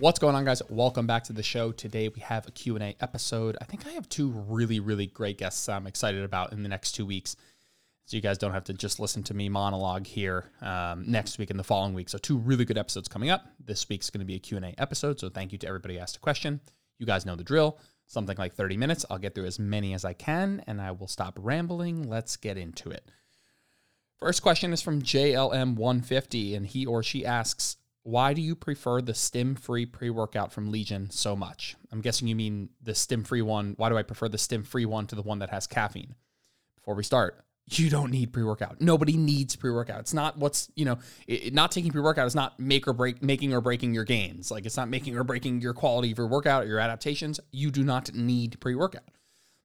What's going on, guys? Welcome back to the show. Today we have a Q&A episode. I think I have two really, really great guests I'm excited about in the next two weeks. So you guys don't have to just listen to me monologue here um, next week and the following week. So two really good episodes coming up. This week's going to be a Q&A episode. So thank you to everybody who asked a question. You guys know the drill. Something like 30 minutes. I'll get through as many as I can and I will stop rambling. Let's get into it. First question is from JLM150 and he or she asks, why do you prefer the stim free pre workout from Legion so much? I'm guessing you mean the stim free one. Why do I prefer the stim free one to the one that has caffeine? Before we start, you don't need pre workout. Nobody needs pre workout. It's not what's, you know, it, not taking pre workout is not make or break, making or breaking your gains. Like it's not making or breaking your quality of your workout or your adaptations. You do not need pre workout.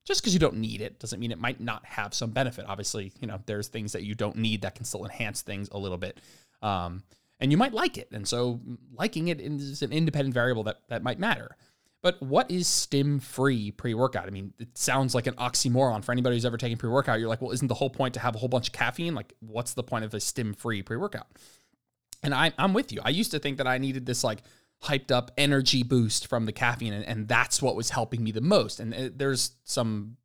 Just because you don't need it doesn't mean it might not have some benefit. Obviously, you know, there's things that you don't need that can still enhance things a little bit. Um, and you might like it. And so liking it is an independent variable that, that might matter. But what is stim free pre workout? I mean, it sounds like an oxymoron for anybody who's ever taken pre workout. You're like, well, isn't the whole point to have a whole bunch of caffeine? Like, what's the point of a stim free pre workout? And I, I'm with you. I used to think that I needed this like hyped up energy boost from the caffeine, and, and that's what was helping me the most. And it, there's some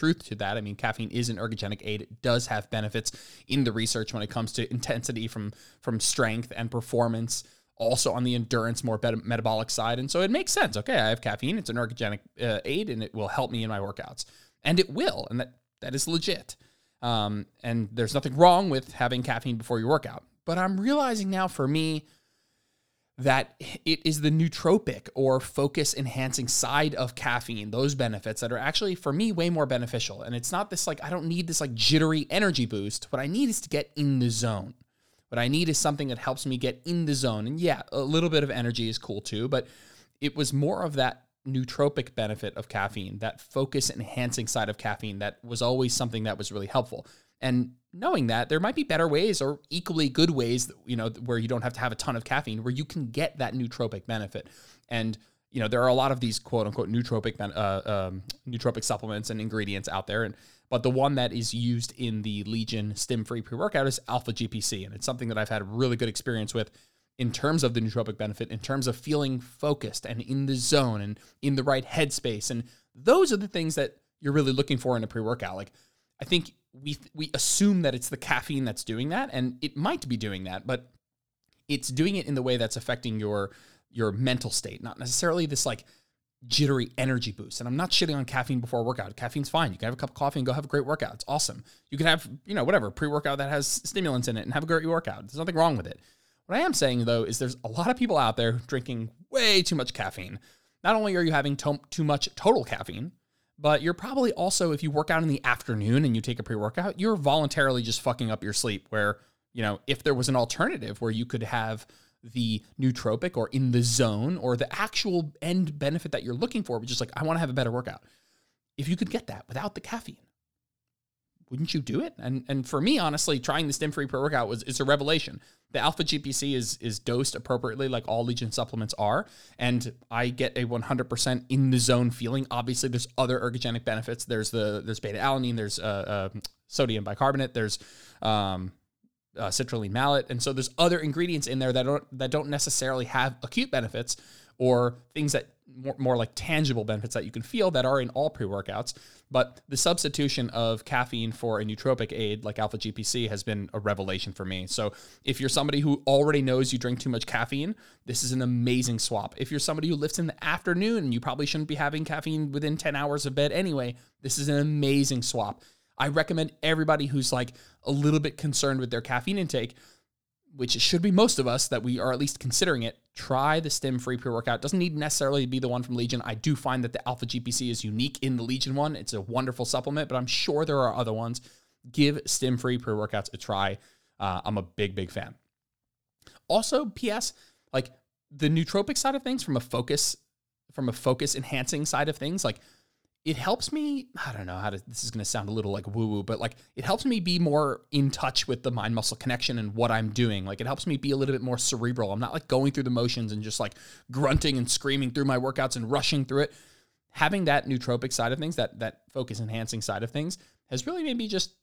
truth to that. I mean, caffeine is an ergogenic aid. It does have benefits in the research when it comes to intensity from from strength and performance. Also on the endurance, more bet- metabolic side, and so it makes sense. Okay, I have caffeine; it's an ergogenic uh, aid, and it will help me in my workouts, and it will, and that that is legit. Um, and there's nothing wrong with having caffeine before your workout. But I'm realizing now, for me, that it is the nootropic or focus enhancing side of caffeine, those benefits that are actually for me way more beneficial. And it's not this like, I don't need this like jittery energy boost. What I need is to get in the zone. What I need is something that helps me get in the zone. And yeah, a little bit of energy is cool too, but it was more of that nootropic benefit of caffeine, that focus enhancing side of caffeine that was always something that was really helpful. And knowing that there might be better ways or equally good ways, you know, where you don't have to have a ton of caffeine, where you can get that nootropic benefit. And you know, there are a lot of these quote unquote nootropic uh, um, nootropic supplements and ingredients out there, and but the one that is used in the Legion Stim Free Pre Workout is Alpha GPC, and it's something that I've had a really good experience with in terms of the nootropic benefit, in terms of feeling focused and in the zone and in the right headspace, and those are the things that you're really looking for in a pre workout. Like, I think we we assume that it's the caffeine that's doing that, and it might be doing that, but it's doing it in the way that's affecting your your mental state, not necessarily this like jittery energy boost. And I'm not shitting on caffeine before a workout. Caffeine's fine. You can have a cup of coffee and go have a great workout. It's awesome. You can have, you know, whatever, pre-workout that has stimulants in it and have a great workout. There's nothing wrong with it. What I am saying though is there's a lot of people out there drinking way too much caffeine. Not only are you having to- too much total caffeine, but you're probably also, if you work out in the afternoon and you take a pre workout, you're voluntarily just fucking up your sleep. Where, you know, if there was an alternative where you could have the nootropic or in the zone or the actual end benefit that you're looking for, which is like, I want to have a better workout. If you could get that without the caffeine, wouldn't you do it? And and for me, honestly, trying the stim free pre workout was it's a revelation. The alpha GPC is is dosed appropriately, like all Legion supplements are, and I get a 100% in the zone feeling. Obviously, there's other ergogenic benefits. There's the there's beta alanine, there's uh, uh, sodium bicarbonate, there's um, uh, citrulline malate, and so there's other ingredients in there that don't that don't necessarily have acute benefits or things that more, more like tangible benefits that you can feel that are in all pre workouts. But the substitution of caffeine for a nootropic aid like alpha GPC has been a revelation for me. So if you're somebody who already knows you drink too much caffeine, this is an amazing swap. If you're somebody who lifts in the afternoon you probably shouldn't be having caffeine within 10 hours of bed anyway, this is an amazing swap. I recommend everybody who's like a little bit concerned with their caffeine intake which should be most of us that we are at least considering it, try the stim free pre workout. Doesn't need necessarily be the one from Legion. I do find that the Alpha GPC is unique in the Legion one. It's a wonderful supplement, but I'm sure there are other ones. Give stim free pre workouts a try. Uh, I'm a big, big fan. Also, PS, like the nootropic side of things from a focus, from a focus enhancing side of things, like it helps me i don't know how to this is going to sound a little like woo woo but like it helps me be more in touch with the mind muscle connection and what i'm doing. Like it helps me be a little bit more cerebral. I'm not like going through the motions and just like grunting and screaming through my workouts and rushing through it. Having that nootropic side of things that that focus enhancing side of things has really made me just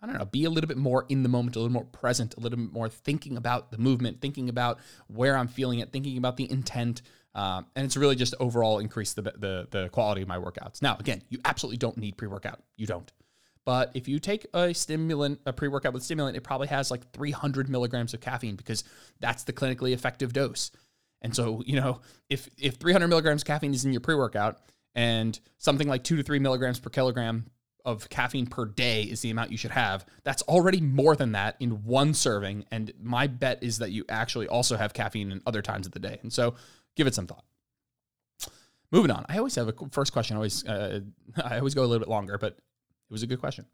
I don't know, be a little bit more in the moment, a little more present, a little bit more thinking about the movement, thinking about where I'm feeling it, thinking about the intent, Um, and it's really just overall increase the, the the quality of my workouts. Now, again, you absolutely don't need pre workout. You don't. But if you take a stimulant, a pre workout with stimulant, it probably has like 300 milligrams of caffeine because that's the clinically effective dose. And so, you know, if if 300 milligrams of caffeine is in your pre workout and something like two to three milligrams per kilogram of caffeine per day is the amount you should have, that's already more than that in one serving. And my bet is that you actually also have caffeine in other times of the day. And so, give it some thought. Moving on, I always have a first question. I always, uh, I always go a little bit longer, but it was a good question.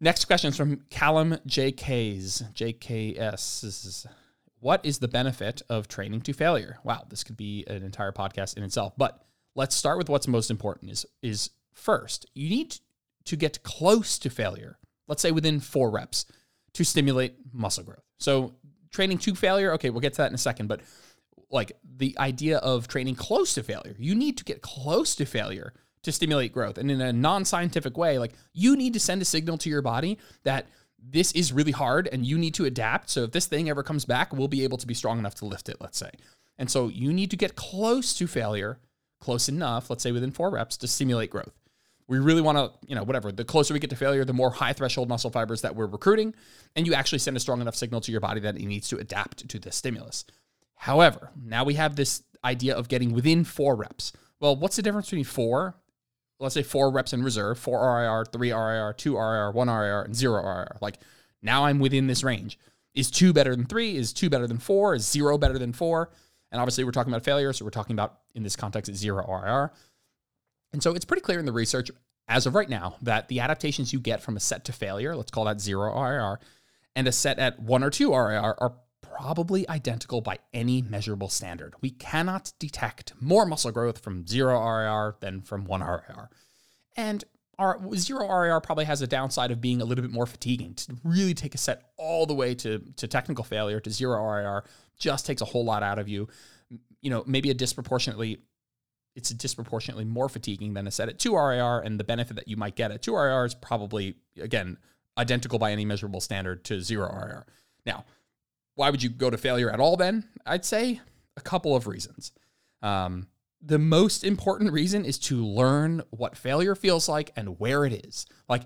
Next question is from Callum JKs. JKS. What is the benefit of training to failure? Wow, this could be an entire podcast in itself. But let's start with what's most important is is first, you need to get close to failure. Let's say within 4 reps to stimulate muscle growth. So, training to failure, okay, we'll get to that in a second, but like the idea of training close to failure. You need to get close to failure to stimulate growth. And in a non scientific way, like you need to send a signal to your body that this is really hard and you need to adapt. So if this thing ever comes back, we'll be able to be strong enough to lift it, let's say. And so you need to get close to failure, close enough, let's say within four reps, to stimulate growth. We really want to, you know, whatever. The closer we get to failure, the more high threshold muscle fibers that we're recruiting. And you actually send a strong enough signal to your body that it needs to adapt to the stimulus. However, now we have this idea of getting within four reps. Well, what's the difference between four? Let's say four reps in reserve, four RIR, three RIR, two RIR, one RIR, and zero RIR. Like now I'm within this range. Is two better than three? Is two better than four? Is zero better than four? And obviously, we're talking about failure. So we're talking about, in this context, zero RIR. And so it's pretty clear in the research as of right now that the adaptations you get from a set to failure, let's call that zero RIR, and a set at one or two RIR are probably identical by any measurable standard. We cannot detect more muscle growth from zero RIR than from one RIR. And our zero RIR probably has a downside of being a little bit more fatiguing. To really take a set all the way to, to technical failure to zero RIR just takes a whole lot out of you. You know, maybe a disproportionately it's disproportionately more fatiguing than a set at 2 RIR, and the benefit that you might get at 2 RIR is probably, again, identical by any measurable standard to 0 RIR. Now, why would you go to failure at all then? I'd say a couple of reasons. Um, the most important reason is to learn what failure feels like and where it is. Like,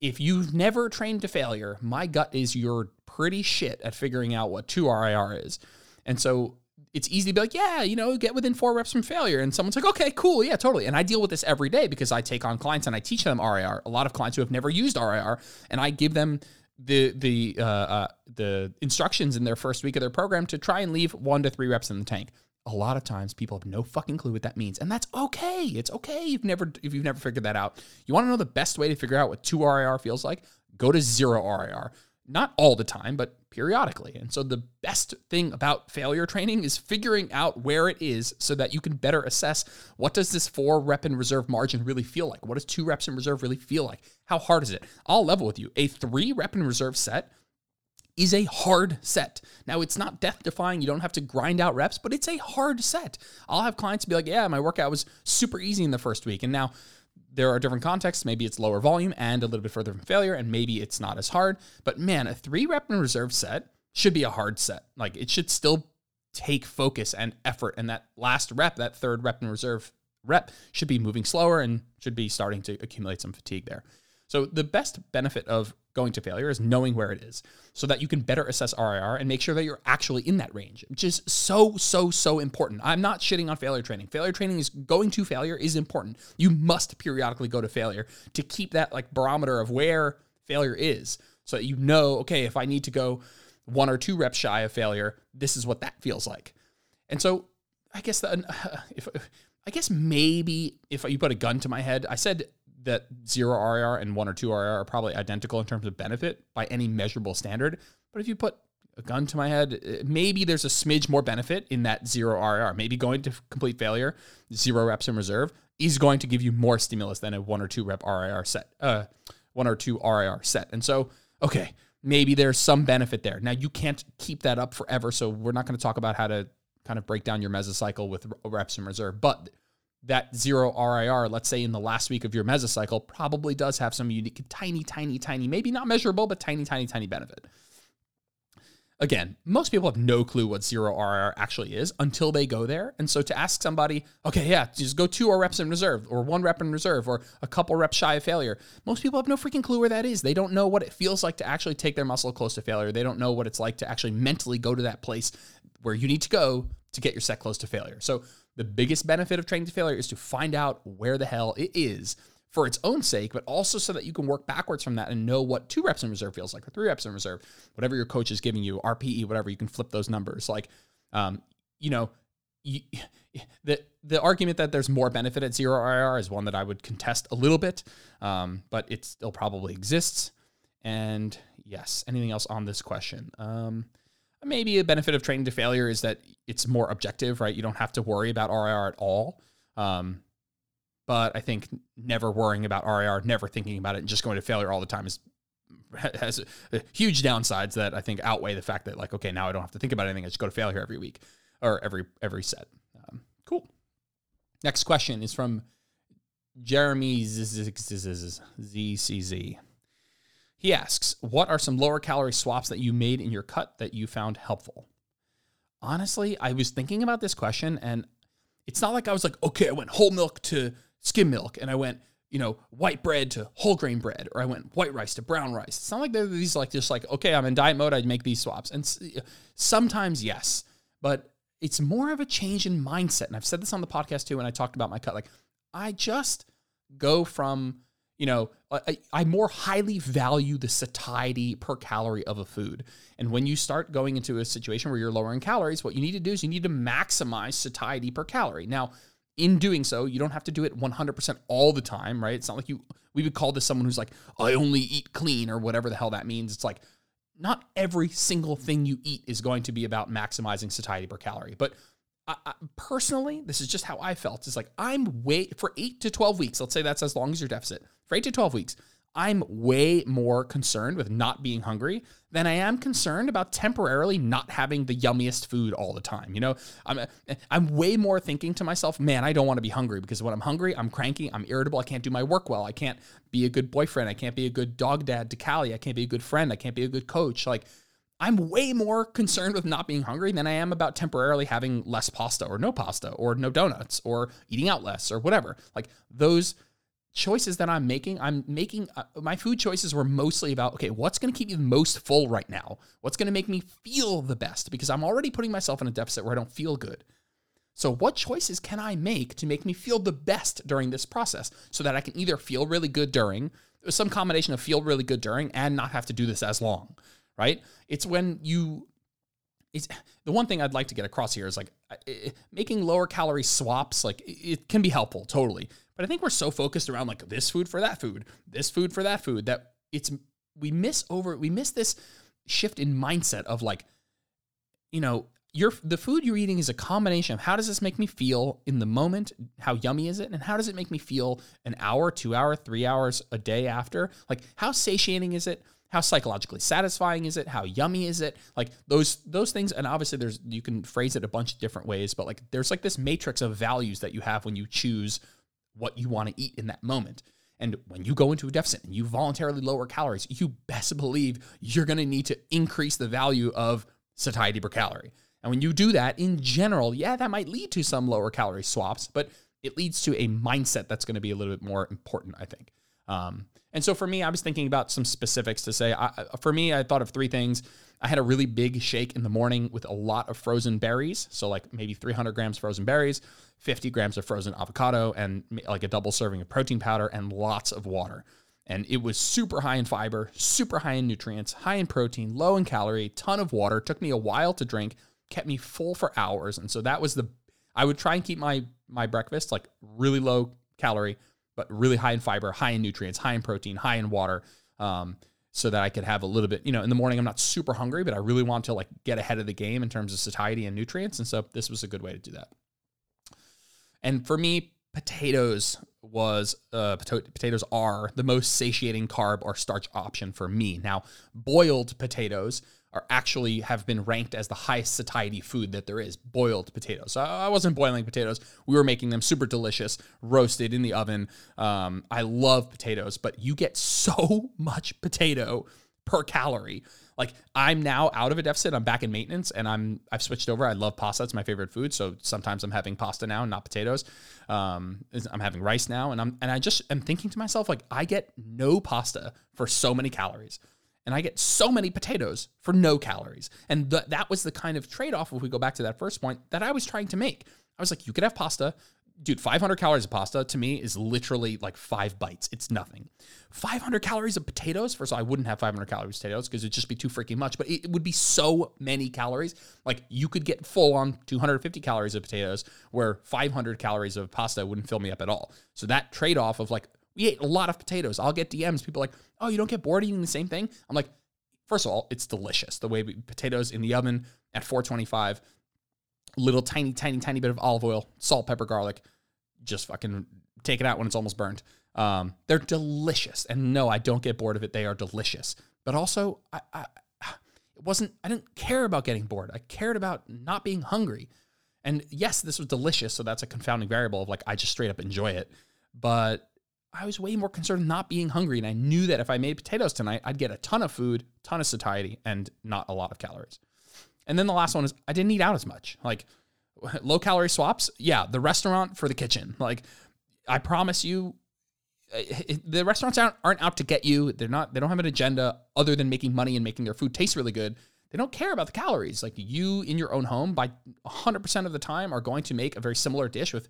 if you've never trained to failure, my gut is you're pretty shit at figuring out what 2 RIR is. And so it's easy to be like, yeah, you know, get within four reps from failure. And someone's like, okay, cool, yeah, totally. And I deal with this every day because I take on clients and I teach them RIR. A lot of clients who have never used RIR, and I give them the the uh, uh, the instructions in their first week of their program to try and leave one to three reps in the tank. A lot of times, people have no fucking clue what that means, and that's okay. It's okay if never if you've never figured that out. You want to know the best way to figure out what two RIR feels like? Go to zero RIR. Not all the time, but periodically. And so the best thing about failure training is figuring out where it is so that you can better assess what does this 4 rep in reserve margin really feel like? What does 2 reps in reserve really feel like? How hard is it? I'll level with you. A 3 rep in reserve set is a hard set. Now, it's not death defying. You don't have to grind out reps, but it's a hard set. I'll have clients be like, yeah, my workout was super easy in the first week. And now there are different contexts. Maybe it's lower volume and a little bit further from failure, and maybe it's not as hard. But man, a three rep in reserve set should be a hard set. Like it should still take focus and effort. And that last rep, that third rep in reserve rep, should be moving slower and should be starting to accumulate some fatigue there. So the best benefit of going to failure is knowing where it is so that you can better assess RIR and make sure that you're actually in that range, which is so, so, so important. I'm not shitting on failure training. Failure training is going to failure is important. You must periodically go to failure to keep that like barometer of where failure is so that you know, okay, if I need to go one or two reps shy of failure, this is what that feels like. And so I guess that if I guess maybe if you put a gun to my head, I said that zero RIR and one or two RIR are probably identical in terms of benefit by any measurable standard. But if you put a gun to my head, eh, maybe there's a smidge more benefit in that zero RIR. Maybe going to complete failure, zero reps in reserve, is going to give you more stimulus than a one or two rep RIR set, uh, one or two RIR set. And so, okay, maybe there's some benefit there. Now you can't keep that up forever, so we're not going to talk about how to kind of break down your mesocycle with reps in reserve, but that zero RIR, let's say in the last week of your mesocycle, probably does have some unique, tiny, tiny, tiny, maybe not measurable, but tiny, tiny, tiny benefit. again, most people have no clue what zero RIR actually is until they go there. And so to ask somebody, okay, yeah, just go two reps in reserve or one rep in reserve or a couple reps shy of failure. Most people have no freaking clue where that is. They don't know what it feels like to actually take their muscle close to failure. They don't know what it's like to actually mentally go to that place where you need to go to get your set close to failure. So the biggest benefit of training to failure is to find out where the hell it is for its own sake, but also so that you can work backwards from that and know what two reps in reserve feels like or three reps in reserve, whatever your coach is giving you, RPE, whatever, you can flip those numbers. Like, um, you know, you, the the argument that there's more benefit at zero IR is one that I would contest a little bit, um, but it still probably exists. And yes, anything else on this question? Um, maybe a benefit of training to failure is that it's more objective, right? You don't have to worry about RIR at all. Um, but I think never worrying about RIR, never thinking about it, and just going to failure all the time is has huge downsides that I think outweigh the fact that like okay now I don't have to think about anything I just go to failure every week or every every set. Um, cool. Next question is from Jeremy ZCZ. He asks, "What are some lower calorie swaps that you made in your cut that you found helpful?" Honestly, I was thinking about this question and it's not like I was like, okay, I went whole milk to skim milk and I went, you know, white bread to whole grain bread, or I went white rice to brown rice. It's not like they're these like just like, okay, I'm in diet mode, I'd make these swaps. And sometimes, yes, but it's more of a change in mindset. And I've said this on the podcast too when I talked about my cut. Like, I just go from, you know, I, I more highly value the satiety per calorie of a food. And when you start going into a situation where you're lowering calories, what you need to do is you need to maximize satiety per calorie. Now, in doing so, you don't have to do it 100% all the time, right? It's not like you, we would call this someone who's like, I only eat clean or whatever the hell that means. It's like, not every single thing you eat is going to be about maximizing satiety per calorie. But I, I, personally, this is just how I felt. It's like, I'm way, for eight to 12 weeks, let's say that's as long as your deficit, for eight to 12 weeks, I'm way more concerned with not being hungry than I am concerned about temporarily not having the yummiest food all the time. You know, I'm I'm way more thinking to myself, man, I don't want to be hungry because when I'm hungry, I'm cranky, I'm irritable, I can't do my work well, I can't be a good boyfriend, I can't be a good dog dad to Callie, I can't be a good friend, I can't be a good coach. Like I'm way more concerned with not being hungry than I am about temporarily having less pasta or no pasta or no donuts or eating out less or whatever. Like those choices that I'm making, I'm making uh, my food choices were mostly about okay, what's going to keep me the most full right now? What's going to make me feel the best? Because I'm already putting myself in a deficit where I don't feel good. So, what choices can I make to make me feel the best during this process so that I can either feel really good during, some combination of feel really good during, and not have to do this as long, right? It's when you it's the one thing I'd like to get across here is like making lower calorie swaps like it can be helpful totally. But I think we're so focused around like this food for that food, this food for that food that it's we miss over we miss this shift in mindset of like you know your the food you're eating is a combination of how does this make me feel in the moment how yummy is it and how does it make me feel an hour two hour three hours a day after? Like how satiating is it how psychologically satisfying is it how yummy is it like those those things and obviously there's you can phrase it a bunch of different ways but like there's like this matrix of values that you have when you choose what you want to eat in that moment. And when you go into a deficit and you voluntarily lower calories, you best believe you're going to need to increase the value of satiety per calorie. And when you do that, in general, yeah, that might lead to some lower calorie swaps, but it leads to a mindset that's going to be a little bit more important, I think. Um, and so for me, I was thinking about some specifics to say. I, for me, I thought of three things. I had a really big shake in the morning with a lot of frozen berries. So, like maybe 300 grams frozen berries, 50 grams of frozen avocado, and like a double serving of protein powder and lots of water. And it was super high in fiber, super high in nutrients, high in protein, low in calorie, ton of water. Took me a while to drink, kept me full for hours. And so that was the, I would try and keep my my breakfast like really low calorie, but really high in fiber, high in nutrients, high in protein, high in water. Um, so that I could have a little bit, you know, in the morning I'm not super hungry, but I really want to like get ahead of the game in terms of satiety and nutrients. And so this was a good way to do that. And for me, potatoes was uh, potatoes are the most satiating carb or starch option for me. Now, boiled potatoes are actually have been ranked as the highest satiety food that there is boiled potatoes. So I wasn't boiling potatoes. We were making them super delicious, roasted in the oven. Um, I love potatoes, but you get so much potato per calorie Like I'm now out of a deficit. I'm back in maintenance, and I'm I've switched over. I love pasta; it's my favorite food. So sometimes I'm having pasta now, not potatoes. Um, I'm having rice now, and I'm and I just am thinking to myself like I get no pasta for so many calories and I get so many potatoes for no calories. And th- that was the kind of trade off, if we go back to that first point, that I was trying to make. I was like, you could have pasta. Dude, 500 calories of pasta to me is literally like five bites. It's nothing. 500 calories of potatoes. First of all, I wouldn't have 500 calories of potatoes because it'd just be too freaking much, but it would be so many calories. Like you could get full on 250 calories of potatoes where 500 calories of pasta wouldn't fill me up at all. So that trade off of like, we ate a lot of potatoes. I'll get DMs. People like, oh, you don't get bored eating the same thing? I'm like, first of all, it's delicious. The way we, potatoes in the oven at 425, little tiny, tiny, tiny bit of olive oil, salt, pepper, garlic, just fucking take it out when it's almost burned. Um, they're delicious. And no, I don't get bored of it. They are delicious. But also, I, I, it wasn't, I didn't care about getting bored. I cared about not being hungry. And yes, this was delicious. So that's a confounding variable of like, I just straight up enjoy it. But I was way more concerned not being hungry. And I knew that if I made potatoes tonight, I'd get a ton of food, ton of satiety, and not a lot of calories. And then the last one is I didn't eat out as much. Like low calorie swaps, yeah, the restaurant for the kitchen. Like I promise you, uh, the restaurants aren't, aren't out to get you. They're not. They don't have an agenda other than making money and making their food taste really good. They don't care about the calories. Like you in your own home, by 100% of the time, are going to make a very similar dish with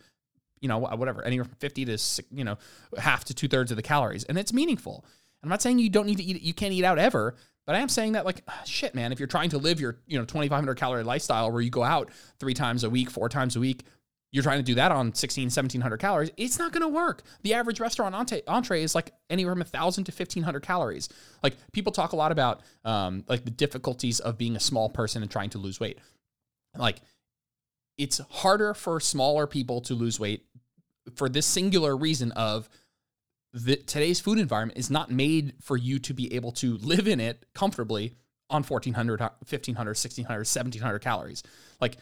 you know, whatever, anywhere from 50 to, you know, half to two thirds of the calories. And it's meaningful. I'm not saying you don't need to eat, you can't eat out ever, but I am saying that like, shit, man, if you're trying to live your, you know, 2,500 calorie lifestyle where you go out three times a week, four times a week, you're trying to do that on 16, 1700 calories, it's not going to work. The average restaurant entree, entree is like anywhere from 1,000 to 1,500 calories. Like people talk a lot about um, like the difficulties of being a small person and trying to lose weight. Like it's harder for smaller people to lose weight for this singular reason of the, today's food environment is not made for you to be able to live in it comfortably on 1400 1500 1600 1700 calories. Like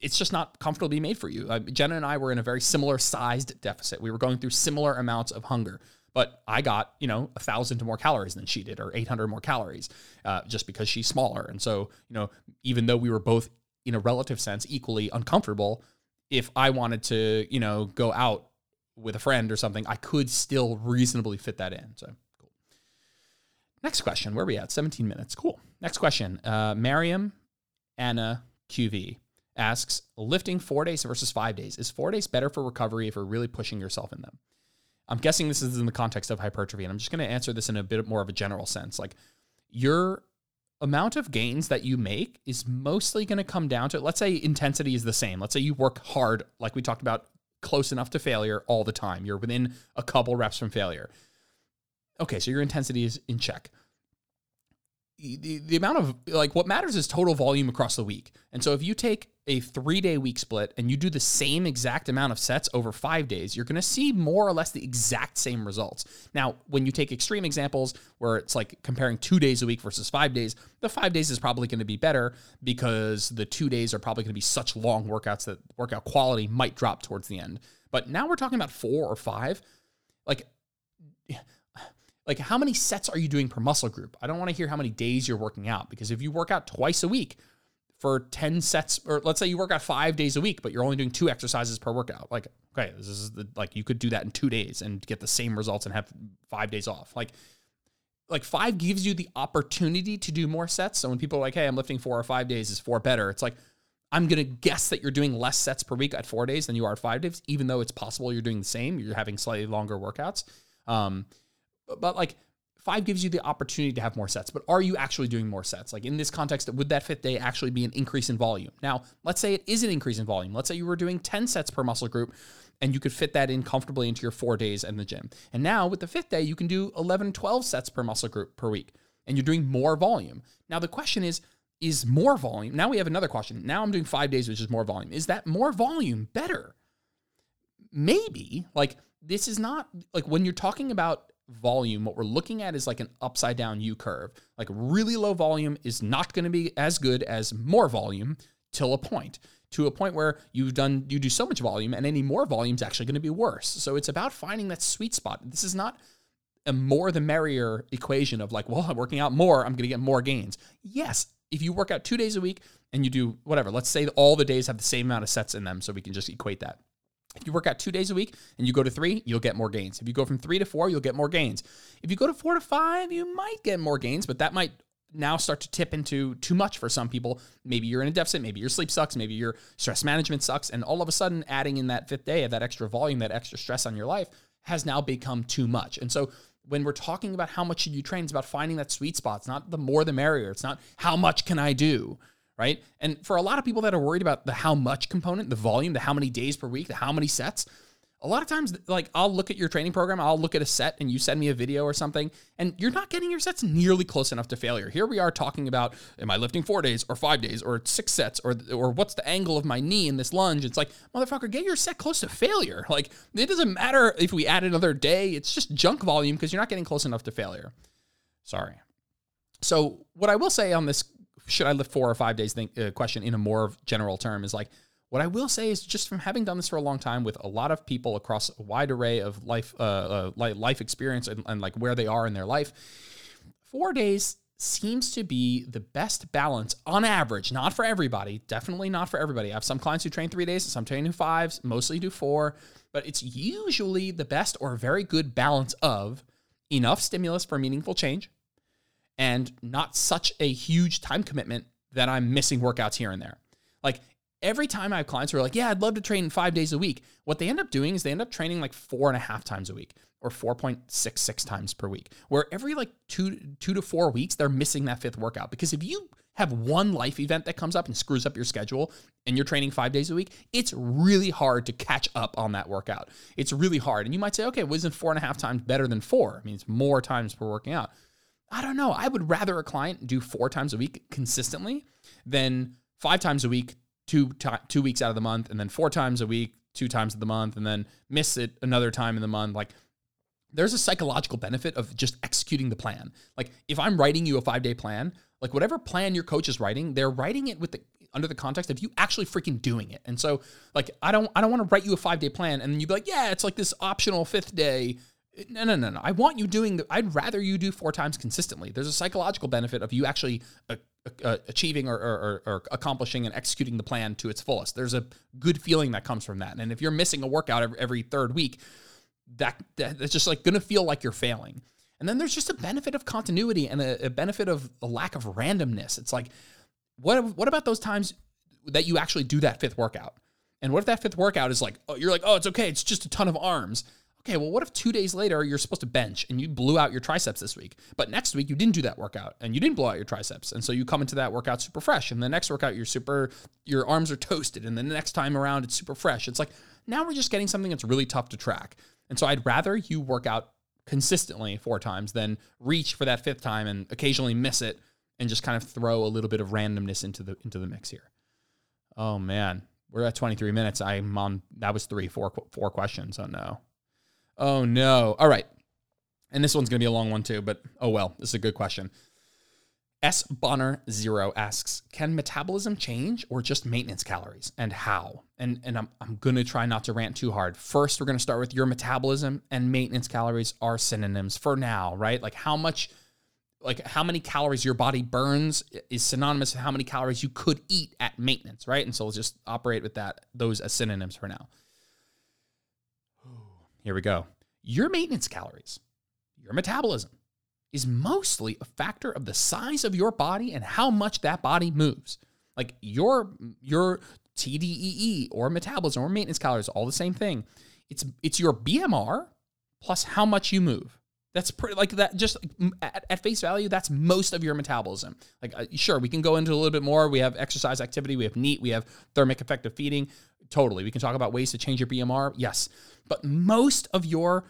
it's just not comfortably made for you. Uh, jenna and i were in a very similar sized deficit. We were going through similar amounts of hunger but i got you know a thousand more calories than she did or 800 more calories uh, just because she's smaller. And so you know even though we were both in a relative sense equally uncomfortable if I wanted to, you know, go out with a friend or something, I could still reasonably fit that in. So cool. Next question. Where are we at? 17 minutes. Cool. Next question. Uh, Mariam Anna QV asks lifting four days versus five days. Is four days better for recovery if you're really pushing yourself in them? I'm guessing this is in the context of hypertrophy, and I'm just going to answer this in a bit more of a general sense. Like your amount of gains that you make is mostly going to come down to let's say intensity is the same. Let's say you work hard, like we talked about, close enough to failure all the time. You're within a couple reps from failure. Okay, so your intensity is in check the, the amount of like what matters is total volume across the week. And so if you take a three day week split and you do the same exact amount of sets over five days, you're going to see more or less the exact same results. Now, when you take extreme examples where it's like comparing two days a week versus five days, the five days is probably going to be better because the two days are probably going to be such long workouts that workout quality might drop towards the end. But now we're talking about four or five. Like, like how many sets are you doing per muscle group? I don't want to hear how many days you're working out because if you work out twice a week for 10 sets or let's say you work out 5 days a week but you're only doing two exercises per workout. Like okay, this is the like you could do that in 2 days and get the same results and have 5 days off. Like like 5 gives you the opportunity to do more sets. So when people are like, "Hey, I'm lifting 4 or 5 days is 4 better." It's like I'm going to guess that you're doing less sets per week at 4 days than you are at 5 days even though it's possible you're doing the same, you're having slightly longer workouts. Um, but like five gives you the opportunity to have more sets, but are you actually doing more sets? Like in this context, would that fifth day actually be an increase in volume? Now, let's say it is an increase in volume. Let's say you were doing 10 sets per muscle group and you could fit that in comfortably into your four days in the gym. And now with the fifth day, you can do 11, 12 sets per muscle group per week and you're doing more volume. Now, the question is, is more volume? Now we have another question. Now I'm doing five days, which is more volume. Is that more volume better? Maybe. Like, this is not like when you're talking about volume, what we're looking at is like an upside down U curve. Like really low volume is not going to be as good as more volume till a point. To a point where you've done you do so much volume and any more volume is actually going to be worse. So it's about finding that sweet spot. This is not a more the merrier equation of like, well, I'm working out more, I'm going to get more gains. Yes, if you work out two days a week and you do whatever, let's say all the days have the same amount of sets in them, so we can just equate that. If you work out two days a week and you go to three, you'll get more gains. If you go from three to four, you'll get more gains. If you go to four to five, you might get more gains, but that might now start to tip into too much for some people. Maybe you're in a deficit, maybe your sleep sucks, maybe your stress management sucks. And all of a sudden, adding in that fifth day of that extra volume, that extra stress on your life has now become too much. And so when we're talking about how much should you train, it's about finding that sweet spot. It's not the more the merrier. It's not how much can I do, right? And for a lot of people that are worried about the how much component, the volume, the how many days per week, the how many sets, a lot of times like I'll look at your training program, I'll look at a set and you send me a video or something and you're not getting your sets nearly close enough to failure. Here we are talking about am I lifting 4 days or 5 days or 6 sets or or what's the angle of my knee in this lunge? It's like, motherfucker, get your set close to failure. Like it doesn't matter if we add another day, it's just junk volume because you're not getting close enough to failure. Sorry. So, what I will say on this should I lift 4 or 5 days thing, uh, question in a more general term is like what I will say is just from having done this for a long time with a lot of people across a wide array of life, uh, uh, life experience and, and like where they are in their life, four days seems to be the best balance on average, not for everybody, definitely not for everybody. I have some clients who train three days, some train fives, mostly do four, but it's usually the best or very good balance of enough stimulus for meaningful change and not such a huge time commitment that I'm missing workouts here and there. Like every time I have clients who are like, yeah, I'd love to train five days a week. What they end up doing is they end up training like four and a half times a week or 4.66 times per week, where every like two, two to four weeks, they're missing that fifth workout. Because if you have one life event that comes up and screws up your schedule and you're training five days a week, it's really hard to catch up on that workout. It's really hard. And you might say, okay, well, isn't four and a half times better than four? I mean, it's more times per working out. I don't know. I would rather a client do four times a week consistently than five times a week two two weeks out of the month, and then four times a week, two times of the month, and then miss it another time in the month. Like there's a psychological benefit of just executing the plan. Like if I'm writing you a five day plan, like whatever plan your coach is writing, they're writing it with the under the context of you actually freaking doing it. And so like I don't I don't want to write you a five day plan and then you'd be like, yeah, it's like this optional fifth day. No, no, no, no. I want you doing. The, I'd rather you do four times consistently. There's a psychological benefit of you actually uh, uh, achieving or, or, or, accomplishing and executing the plan to its fullest. There's a good feeling that comes from that. And if you're missing a workout every, every third week, that, that that's just like going to feel like you're failing. And then there's just a benefit of continuity and a, a benefit of a lack of randomness. It's like, what what about those times that you actually do that fifth workout? And what if that fifth workout is like, oh, you're like, oh, it's okay, it's just a ton of arms okay, well, what if two days later you're supposed to bench and you blew out your triceps this week, but next week you didn't do that workout and you didn't blow out your triceps, and so you come into that workout super fresh, and the next workout you're super, your arms are toasted, and the next time around it's super fresh. It's like now we're just getting something that's really tough to track, and so I'd rather you work out consistently four times than reach for that fifth time and occasionally miss it and just kind of throw a little bit of randomness into the into the mix here. Oh man, we're at 23 minutes. I'm on. That was three, four, four questions. Oh no. Oh no. All right. And this one's going to be a long one too, but oh well. This is a good question. S Bonner Zero asks, can metabolism change or just maintenance calories and how? And and I'm I'm gonna try not to rant too hard. First, we're gonna start with your metabolism and maintenance calories are synonyms for now, right? Like how much like how many calories your body burns is synonymous with how many calories you could eat at maintenance, right? And so let's just operate with that, those as synonyms for now. Here we go. Your maintenance calories, your metabolism, is mostly a factor of the size of your body and how much that body moves. Like your your TDEE or metabolism or maintenance calories, all the same thing. It's it's your BMR plus how much you move. That's pretty like that. Just at, at, face value, that's most of your metabolism. Like, uh, sure, we can go into a little bit more. We have exercise activity, we have NEAT, we have thermic effect of feeding. Totally, we can talk about ways to change your BMR. Yes, but most of your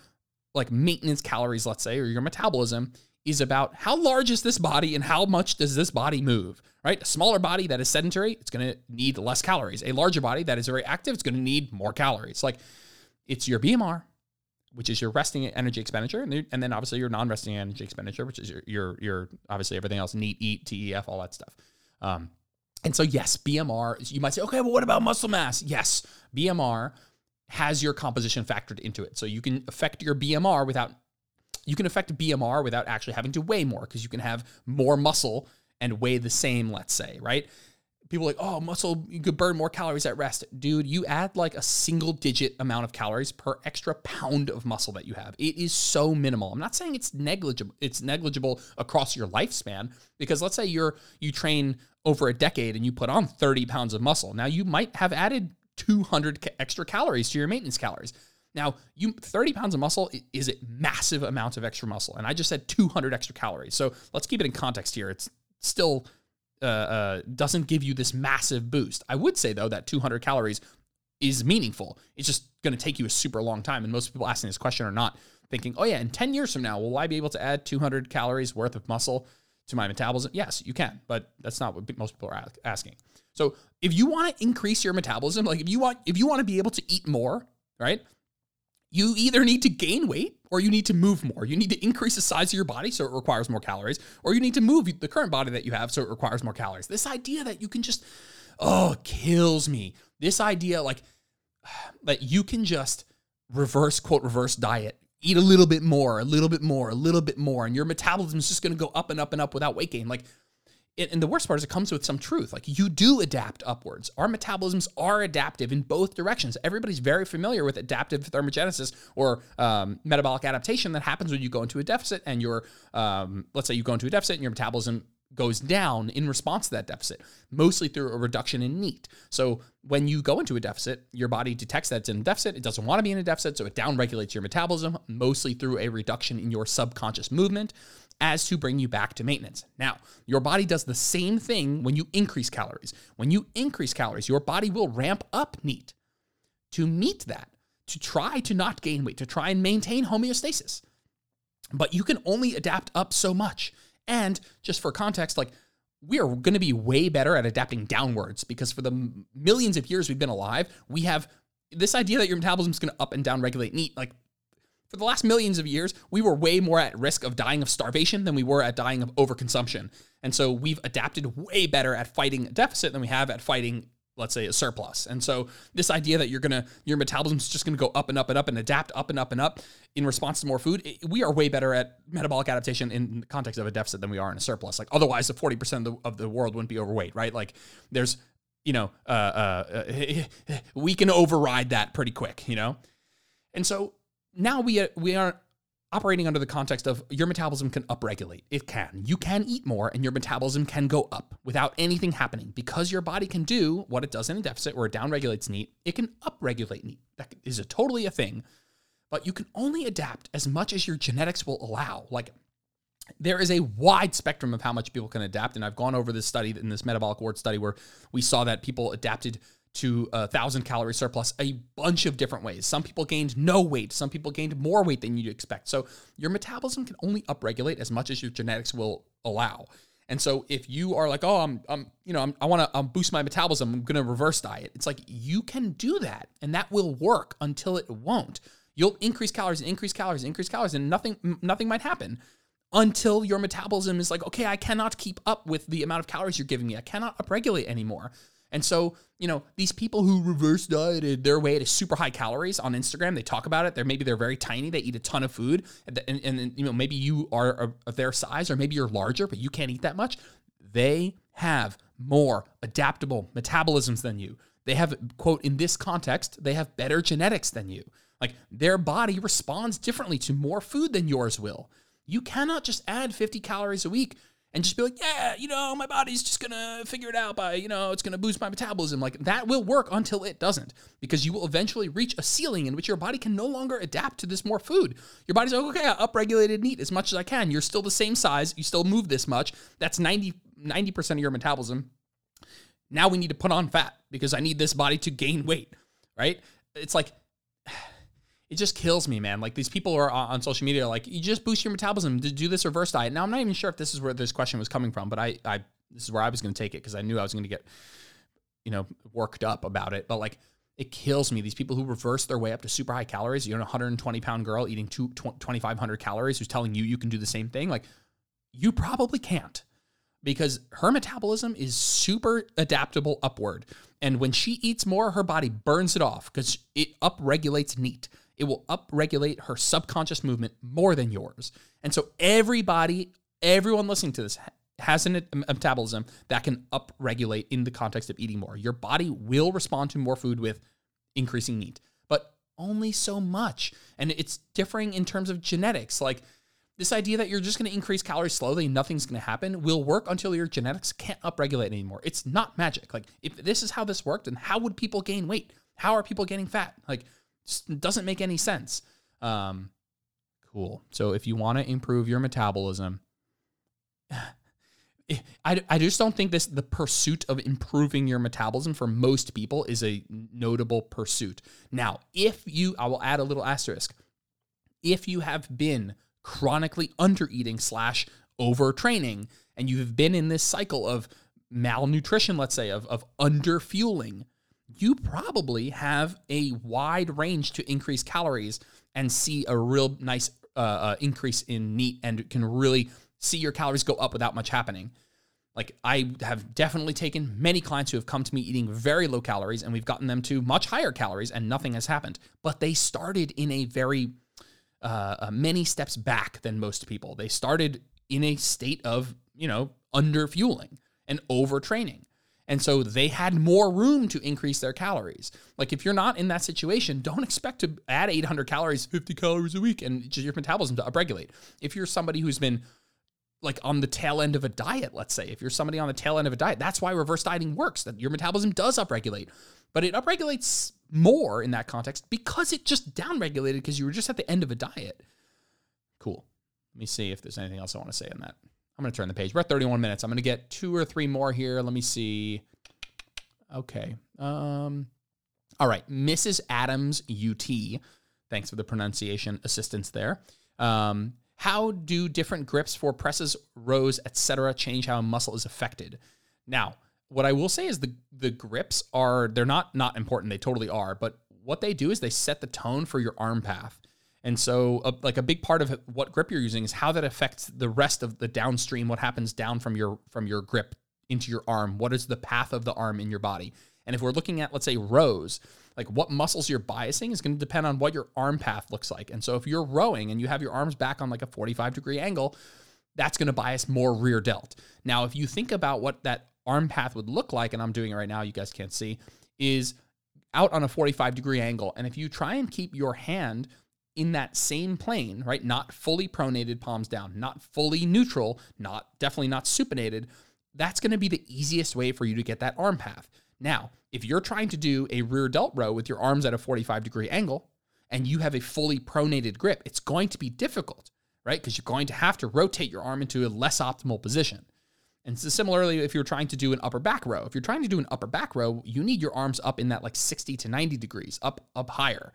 like maintenance calories, let's say, or your metabolism is about how large is this body and how much does this body move, right? A smaller body that is sedentary, it's going to need less calories. A larger body that is very active, it's going to need more calories. Like it's your BMR, which is your resting energy expenditure, and then obviously your non-resting energy expenditure, which is your your your obviously everything else, NEAT, EAT, TEF, all that stuff. Um, and so yes, BMR. You might say, okay, well, what about muscle mass? Yes, BMR has your composition factored into it. So you can affect your BMR without you can affect BMR without actually having to weigh more because you can have more muscle and weigh the same, let's say, right? People like, oh, muscle, you could burn more calories at rest. Dude, you add like a single digit amount of calories per extra pound of muscle that you have. It is so minimal. I'm not saying it's negligible, it's negligible across your lifespan because let's say you're you train over a decade and you put on 30 pounds of muscle. Now you might have added 200 extra calories to your maintenance calories. Now, you 30 pounds of muscle is a massive amount of extra muscle, and I just said 200 extra calories. So let's keep it in context here. It's still uh, uh, doesn't give you this massive boost. I would say though that 200 calories is meaningful. It's just going to take you a super long time, and most people asking this question are not thinking, "Oh yeah, in 10 years from now, will I be able to add 200 calories worth of muscle to my metabolism?" Yes, you can, but that's not what most people are asking. So if you want to increase your metabolism, like if you want if you want to be able to eat more, right? You either need to gain weight or you need to move more. You need to increase the size of your body so it requires more calories, or you need to move the current body that you have so it requires more calories. This idea that you can just oh, kills me. This idea like that you can just reverse quote reverse diet eat a little bit more, a little bit more, a little bit more, and your metabolism is just to go up and up and up without weight gain. Like and the worst part is it comes with some truth. Like you do adapt upwards. Our metabolisms are adaptive in both directions. Everybody's very familiar with adaptive thermogenesis or um, metabolic adaptation that happens when you go into a deficit and your, um, let's say you go into a deficit and your metabolism goes down in response to that deficit, mostly through a reduction in NEAT. So when you go into a deficit, your body detects that it's in a deficit. It doesn't want to be in a deficit, so it downregulates your metabolism, mostly through a reduction in your subconscious movement as to bring you back to maintenance. Now, your body does the same thing when you increase calories. When you increase calories, your body will ramp up NEAT to meet that, to try to not gain weight, to try and maintain homeostasis. But you can only adapt up so much. And just for context, like we are going to be way better at adapting downwards because for the millions of years we've been alive, we have this idea that your metabolism is going to up and down regulate NEAT. Like for the last millions of years, we were way more at risk of dying of starvation than we were at dying of overconsumption. And so we've adapted way better at fighting a deficit than we have at fighting let's say a surplus. And so this idea that you're going to your metabolism's just going to go up and up and up and adapt up and up and up in response to more food, we are way better at metabolic adaptation in the context of a deficit than we are in a surplus. Like otherwise the 40% of the, of the world wouldn't be overweight, right? Like there's you know, uh, uh, we can override that pretty quick, you know? And so now we uh, we are operating under the context of your metabolism can upregulate. It can. You can eat more and your metabolism can go up without anything happening because your body can do what it does in a deficit where it downregulates NEAT. It can upregulate NEAT. That is a totally a thing. But you can only adapt as much as your genetics will allow. Like there is a wide spectrum of how much people can adapt. And I've gone over this study in this metabolic ward study where we saw that people adapted to a thousand calorie surplus a bunch of different ways. Some people gained no weight, some people gained more weight than you'd expect. So your metabolism can only upregulate as much as your genetics will allow. And so if you are like, oh, I'm, I'm you know, I'm, i want to boost my metabolism, I'm going to reverse diet. It's like you can do that, and that will work until it won't. You'll increase calories, increase calories, increase calories, and nothing, nothing might happen until your metabolism is like, okay, I cannot keep up with the amount of calories you're giving me. I cannot upregulate anymore. And so, you know, these people who reverse dieted their way to super high calories on Instagram, they talk about it. They're maybe they're very tiny. They eat a ton of food, and, and, and you know maybe you are of their size, or maybe you're larger, but you can't eat that much. They have more adaptable metabolisms than you. They have quote in this context, they have better genetics than you. Like their body responds differently to more food than yours will. You cannot just add 50 calories a week and just be like, yeah, you know, my body's just gonna figure it out by, you know, it's gonna boost my metabolism. Like that will work until it doesn't, because you will eventually reach a ceiling in which your body can no longer adapt to this more food. Your body's like, okay, I upregulated NEAT as much as I can. You're still the same size, you still move this much. That's 90 percent of your metabolism. Now we need to put on fat because I need this body to gain weight, right? It's like it just kills me, man. Like these people are on social media, like you just boost your metabolism to do this reverse diet. Now I'm not even sure if this is where this question was coming from, but I, I this is where I was going to take it because I knew I was going to get, you know, worked up about it. But like, it kills me. These people who reverse their way up to super high calories. You're a 120 pound girl eating two, 2,500 calories who's telling you you can do the same thing. Like, you probably can't because her metabolism is super adaptable upward. And when she eats more, her body burns it off because it upregulates NEAT it will upregulate her subconscious movement more than yours. And so everybody, everyone listening to this has a metabolism that can upregulate in the context of eating more. Your body will respond to more food with increasing NEAT, but only so much. And it's differing in terms of genetics. Like this idea that you're just going to increase calories slowly and nothing's going to happen will work until your genetics can't upregulate anymore. It's not magic. Like if this is how this worked, then how would people gain weight? How are people getting fat? Like doesn't make any sense. Um, cool. So if you want to improve your metabolism, I, I just don't think this the pursuit of improving your metabolism for most people is a notable pursuit. Now, if you I will add a little asterisk. If you have been chronically under eating slash overtraining and you have been in this cycle of malnutrition, let's say, of, of underfueling, you probably have a wide range to increase calories and see a real nice uh, uh, increase in NEAT and can really see your calories go up without much happening. Like I have definitely taken many clients who have come to me eating very low calories and we've gotten them to much higher calories and nothing has happened. But they started in a very uh, uh, many steps back than most people. They started in a state of you know under fueling and overtraining. And so they had more room to increase their calories. Like if you're not in that situation, don't expect to add 800 calories, 50 calories a week, and just your metabolism to upregulate. If you're somebody who's been like on the tail end of a diet, let's say, if you're somebody on the tail end of a diet, that's why reverse dieting works, that your metabolism does upregulate. But it upregulates more in that context because it just downregulated because you were just at the end of a diet. Cool. Let me see if there's anything else I want to say on that. I'm going to turn the page. We're at 31 minutes. I'm going to get two or three more here. Let me see. Okay. Um, all right. Mrs. Adams UT. Thanks for the pronunciation assistance there. Um, how do different grips for presses, rows, etc., change how a muscle is affected? Now, what I will say is the the grips are they're not not important. They totally are, but what they do is they set the tone for your arm path. And so, uh, like a big part of what grip you're using is how that affects the rest of the downstream. What happens down from your from your grip into your arm? What is the path of the arm in your body? And if we're looking at, let's say, rows, like what muscles you're biasing is going to depend on what your arm path looks like. And so if you're rowing and you have your arms back on like a 45 degree angle, that's going to bias more rear delt. Now, if you think about what that arm path would look like, and I'm doing it right now, you guys can't see, is out on a 45 degree angle. And if you try and keep your hand in that same plane, right, not fully pronated, palms down, not fully neutral, not definitely not supinated, that's going to be the easiest way for you to get that arm path. Now, if you're trying to do a rear delt row with your arms at a 45 degree angle and you have a fully pronated grip, it's going to be difficult, right? Because you're going to have to rotate your arm into a less optimal position. And so similarly, if you're trying to do an upper back row, if you're trying to do an upper back row, you need your arms up in that like 60 to 90 degrees, up up higher.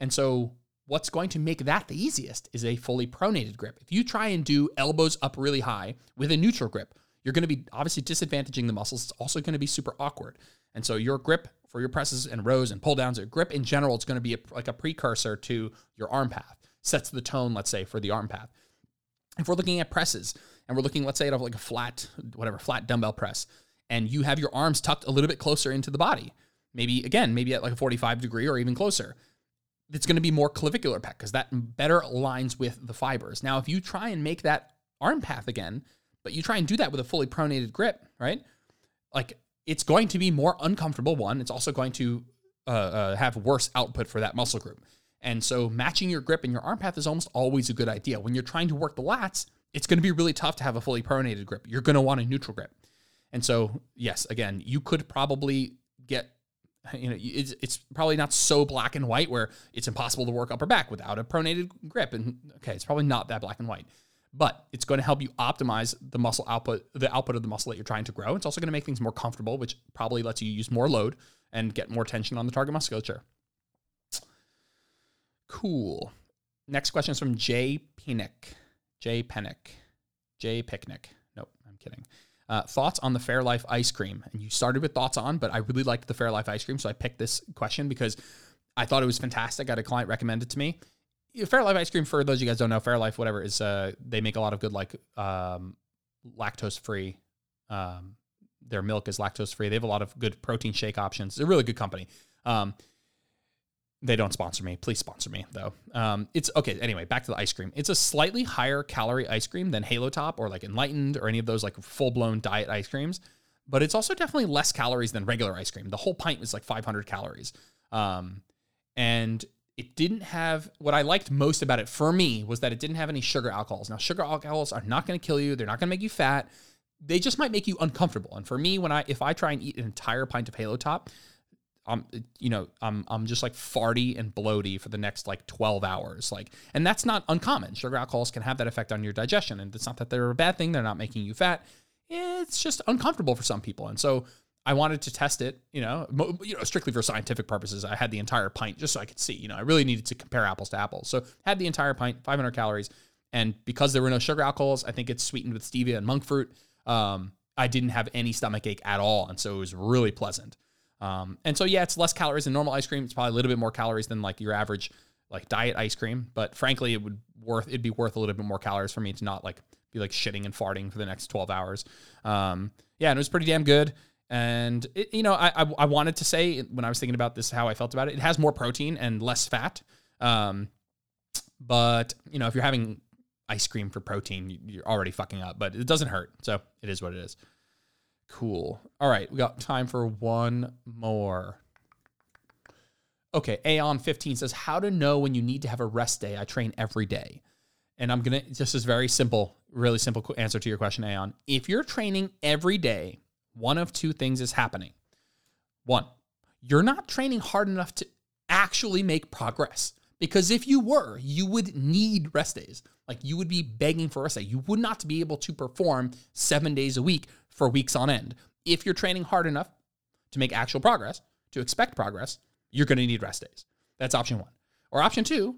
And so what's going to make that the easiest is a fully pronated grip. If you try and do elbows up really high with a neutral grip, you're going to be obviously disadvantaging the muscles. It's also going to be super awkward. And so your grip for your presses and rows and pull downs, your grip in general, it's going to be a, like a precursor to your arm path, sets the tone, let's say, for the arm path. If we're looking at presses, and we're looking, let's say, at like a flat, whatever, flat dumbbell press, and you have your arms tucked a little bit closer into the body, maybe again, maybe at like a 45 degree or even closer, it's going to be more clavicular pec because that better aligns with the fibers. Now, if you try and make that arm path again, but you try and do that with a fully pronated grip, right? Like it's going to be more uncomfortable. One, it's also going to uh, uh, have worse output for that muscle group. And so matching your grip and your arm path is almost always a good idea. When you're trying to work the lats, it's going to be really tough to have a fully pronated grip. You're going to want a neutral grip. And so, yes, again, you could probably get, you know, it's, it's probably not so black and white where it's impossible to work upper back without a pronated grip. And okay, it's probably not that black and white, but it's going to help you optimize the muscle output, the output of the muscle that you're trying to grow. It's also going to make things more comfortable, which probably lets you use more load and get more tension on the target musculature. Cool. Next question is from Jay Penick. Jay Pennick. Jay Picnic. Nope, I'm kidding. Uh, thoughts on the Fairlife ice cream? And you started with thoughts on, but I really liked the Fairlife ice cream, so I picked this question because I thought it was fantastic. I had a client recommend it to me. Fairlife ice cream, for those you guys don't know, Fairlife, whatever, is uh, they make a lot of good like um, lactose free. Um, their milk is lactose free. They have a lot of good protein shake options. They're a really good company. Um, They don't sponsor me. Please sponsor me though. Um, it's okay. Anyway, back to the ice cream. It's a slightly higher calorie ice cream than Halo Top or like Enlightened or any of those like full blown diet ice creams, but it's also definitely less calories than regular ice cream. The whole pint was like 500 calories, um, and it didn't have what I liked most about it for me was that it didn't have any sugar alcohols. Now, sugar alcohols are not going to kill you. They're not going to make you fat. They just might make you uncomfortable. And for me, when I if I try and eat an entire pint of Halo Top, I'm you know I'm I'm just like farty and bloaty for the next like 12 hours like and that's not uncommon. Sugar alcohols can have that effect on your digestion and it's not that they're a bad thing they're not making you fat. It's just uncomfortable for some people and so I wanted to test it you know you know strictly for scientific purposes I had the entire pint just so I could see you know I really needed to compare apples to apples so had the entire pint 500 calories and because there were no sugar alcohols I think it's sweetened with stevia and monk fruit um, I didn't have any stomach ache at all and so it was really pleasant um, and so yeah, it's less calories than normal ice cream. It's probably a little bit more calories than like your average like diet ice cream. But frankly, it would worth it'd be worth a little bit more calories for me to not like be like shitting and farting for the next 12 hours. Um, yeah, and it was pretty damn good. And it, you know, I, I, I wanted to say when I was thinking about this how I felt about it. It has more protein and less fat. Um, but you know, if you're having ice cream for protein, you're already fucking up. But it doesn't hurt, so it is what it is. Cool. All right, we got time for one more. Okay, Aeon15 says, How to know when you need to have a rest day? I train every day. And I'm going to, just is very simple, really simple answer to your question, Aeon. If you're training every day, one of two things is happening. One, you're not training hard enough to actually make progress. Because if you were, you would need rest days. Like you would be begging for rest day. You would not be able to perform seven days a week for weeks on end. If you're training hard enough to make actual progress, to expect progress, you're going to need rest days. That's option one. Or option two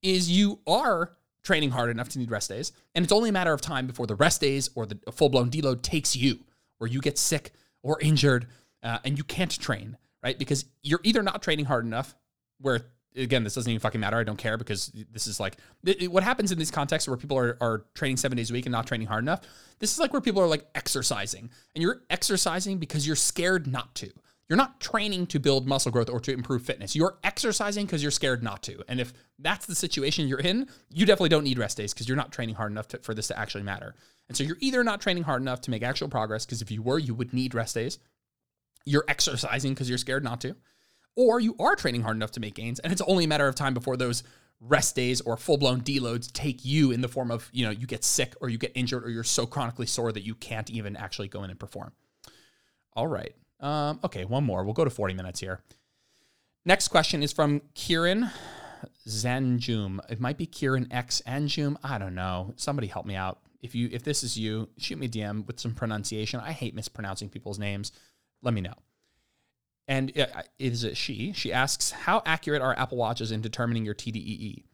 is you are training hard enough to need rest days, and it's only a matter of time before the rest days or the full blown deload takes you, or you get sick or injured uh, and you can't train, right? Because you're either not training hard enough, where again, this doesn't even fucking matter. I don't care because this is like it, what happens in these contexts where people are, are training seven days a week and not training hard enough. This is like where people are like exercising and you're exercising because you're scared not to. You're not training to build muscle growth or to improve fitness. You're exercising because you're scared not to. And if that's the situation you're in, you definitely don't need rest days because you're not training hard enough to, for this to actually matter. And so you're either not training hard enough to make actual progress because if you were, you would need rest days. You're exercising because you're scared not to or you are training hard enough to make gains, and it's only a matter of time before those rest days or full blown deloads take you in the form of, you know, you get sick or you get injured or you're so chronically sore that you can't even actually go in and perform. All right. Um, okay, one more. We'll go to 40 minutes here. Next question is from Kieran Zanjum. It might be Kieran X Anjum. I don't know. Somebody help me out. If you if this is you, shoot me DM with some pronunciation. I hate mispronouncing people's names. Let me know and is it she. She asks, "How accurate are Apple Watches in determining your TDEE?"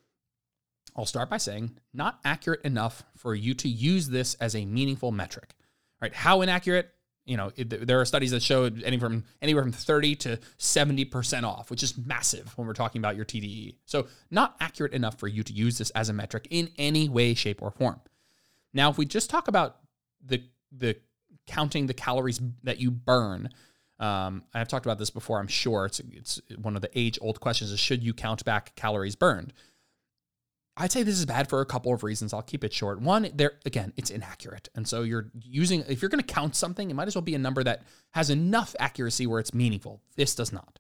I'll start by saying, not accurate enough for you to use this as a meaningful metric. Right? How inaccurate? You know, it, there are studies that show any from anywhere from 30 to 70% off, which is massive when we're talking about your TDEE. So, not accurate enough for you to use this as a metric in any way, shape, or form. Now, if we just talk about the the counting the calories that you burn, um, I've talked about this before. I'm sure it's it's one of the age old questions: is should you count back calories burned? I'd say this is bad for a couple of reasons. I'll keep it short. One, there again, it's inaccurate, and so you're using if you're going to count something, it might as well be a number that has enough accuracy where it's meaningful. This does not.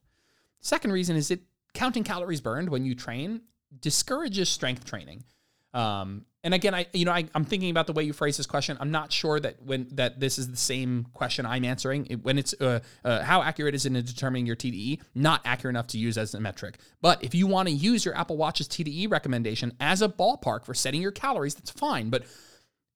Second reason is it counting calories burned when you train discourages strength training. Um, and again, I you know I, am thinking about the way you phrase this question. I'm not sure that when that this is the same question I'm answering. It, when it's uh, uh, how accurate is it in determining your TDEE? Not accurate enough to use as a metric. But if you want to use your Apple Watch's TDEE recommendation as a ballpark for setting your calories, that's fine. But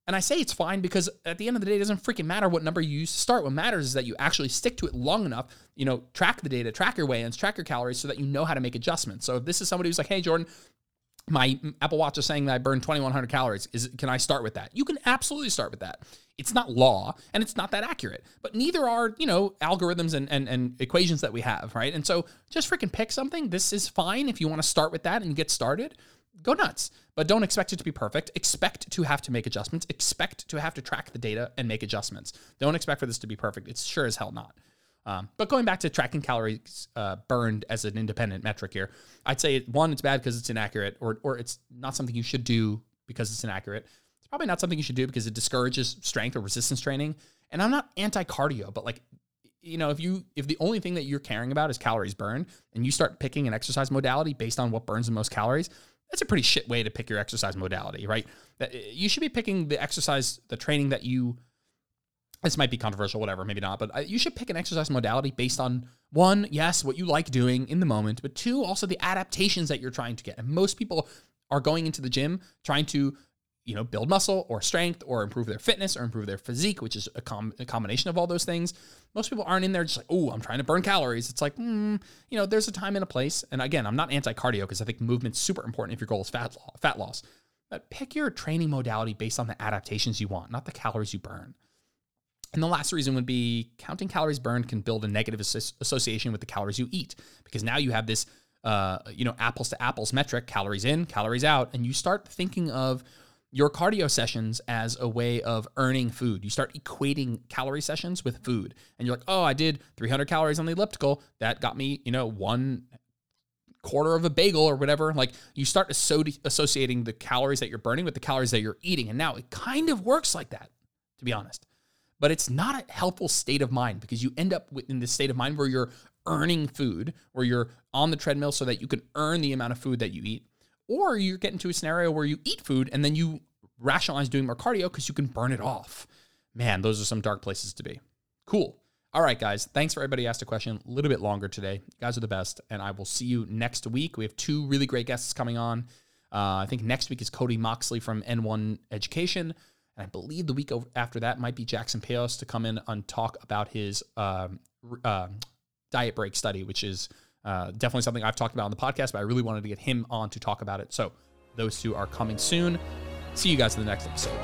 and I say it's fine because at the end of the day, it doesn't freaking matter what number you use to start. What matters is that you actually stick to it long enough, you know, track the data, track your weigh-ins, track your calories so that you know how to make adjustments. So if this is somebody who's like, hey, Jordan, my Apple Watch is saying that I burn 2100 calories. Is can I start with that? You can absolutely start with that. It's not law and it's not that accurate, but neither are, you know, algorithms and, and, and equations that we have, right? And so just freaking pick something. This is fine if you want to start with that and get started. Go nuts, but don't expect it to be perfect. Expect to have to make adjustments. Expect to have to track the data and make adjustments. Don't expect for this to be perfect. It's sure as hell not. Um, but going back to tracking calories uh, burned as an independent metric here, I'd say one, it's bad because it's inaccurate, or or it's not something you should do because it's inaccurate. It's probably not something you should do because it discourages strength or resistance training. And I'm not anti cardio, but like you know, if you if the only thing that you're caring about is calories burned, and you start picking an exercise modality based on what burns the most calories, that's a pretty shit way to pick your exercise modality, right? You should be picking the exercise, the training that you. This might be controversial, whatever, maybe not, but uh, you should pick an exercise modality based on one, yes, what you like doing in the moment, but two, also the adaptations that you're trying to get. And most people are going into the gym trying to you know, build muscle or strength or improve their fitness or improve their physique, which is a, com- a combination of all those things. Most people aren't in there just like, oh, I'm trying to burn calories. It's like, mm, you know, there's a time and a place. And again, I'm not anti cardio because I think movement's super important if your goal is fat, lo- fat loss. But pick your training modality based on the adaptations you want, not the calories you burn. And the last reason would be counting calories burned can build a negative association with the calories you eat because now you have this, uh, you know, apples to apples metric, calories in, calories out, and you start thinking of your cardio sessions as a way of earning food. You start equating calorie sessions with food. And you're like, oh, I did 300 calories on the elliptical. That got me, you know, one quarter of a bagel or whatever. Like you start associating the calories that you're burning with the calories that you're eating. And now it kind of works like that, to be honest. But it's not a helpful state of mind because you end up in this state of mind where you're earning food, where you're on the treadmill so that you can earn the amount of food that you eat or you get into a scenario where you eat food and then you rationalize doing more cardio because you can burn it off. Man, those are some dark places to be. Cool. All right, guys. Thanks for everybody asked a question. A little bit longer today. You guys are the best. And I will see you next week. We have two really great guests coming on. Uh, I think next week is Cody Moxley from N1 Education. And I believe the week after that might be Jackson Peos to come in and talk about his um, uh, diet break study, which is uh, definitely something I've talked about on the podcast, but I really wanted to get him on to talk about it. So those two are coming soon. See you guys in the next episode.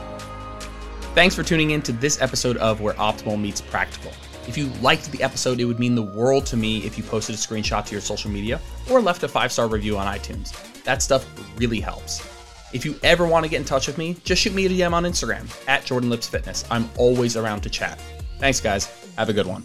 Thanks for tuning in to this episode of Where Optimal Meets Practical. If you liked the episode, it would mean the world to me if you posted a screenshot to your social media or left a five star review on iTunes. That stuff really helps. If you ever want to get in touch with me, just shoot me a DM on Instagram at Jordan Lips Fitness. I'm always around to chat. Thanks, guys. Have a good one.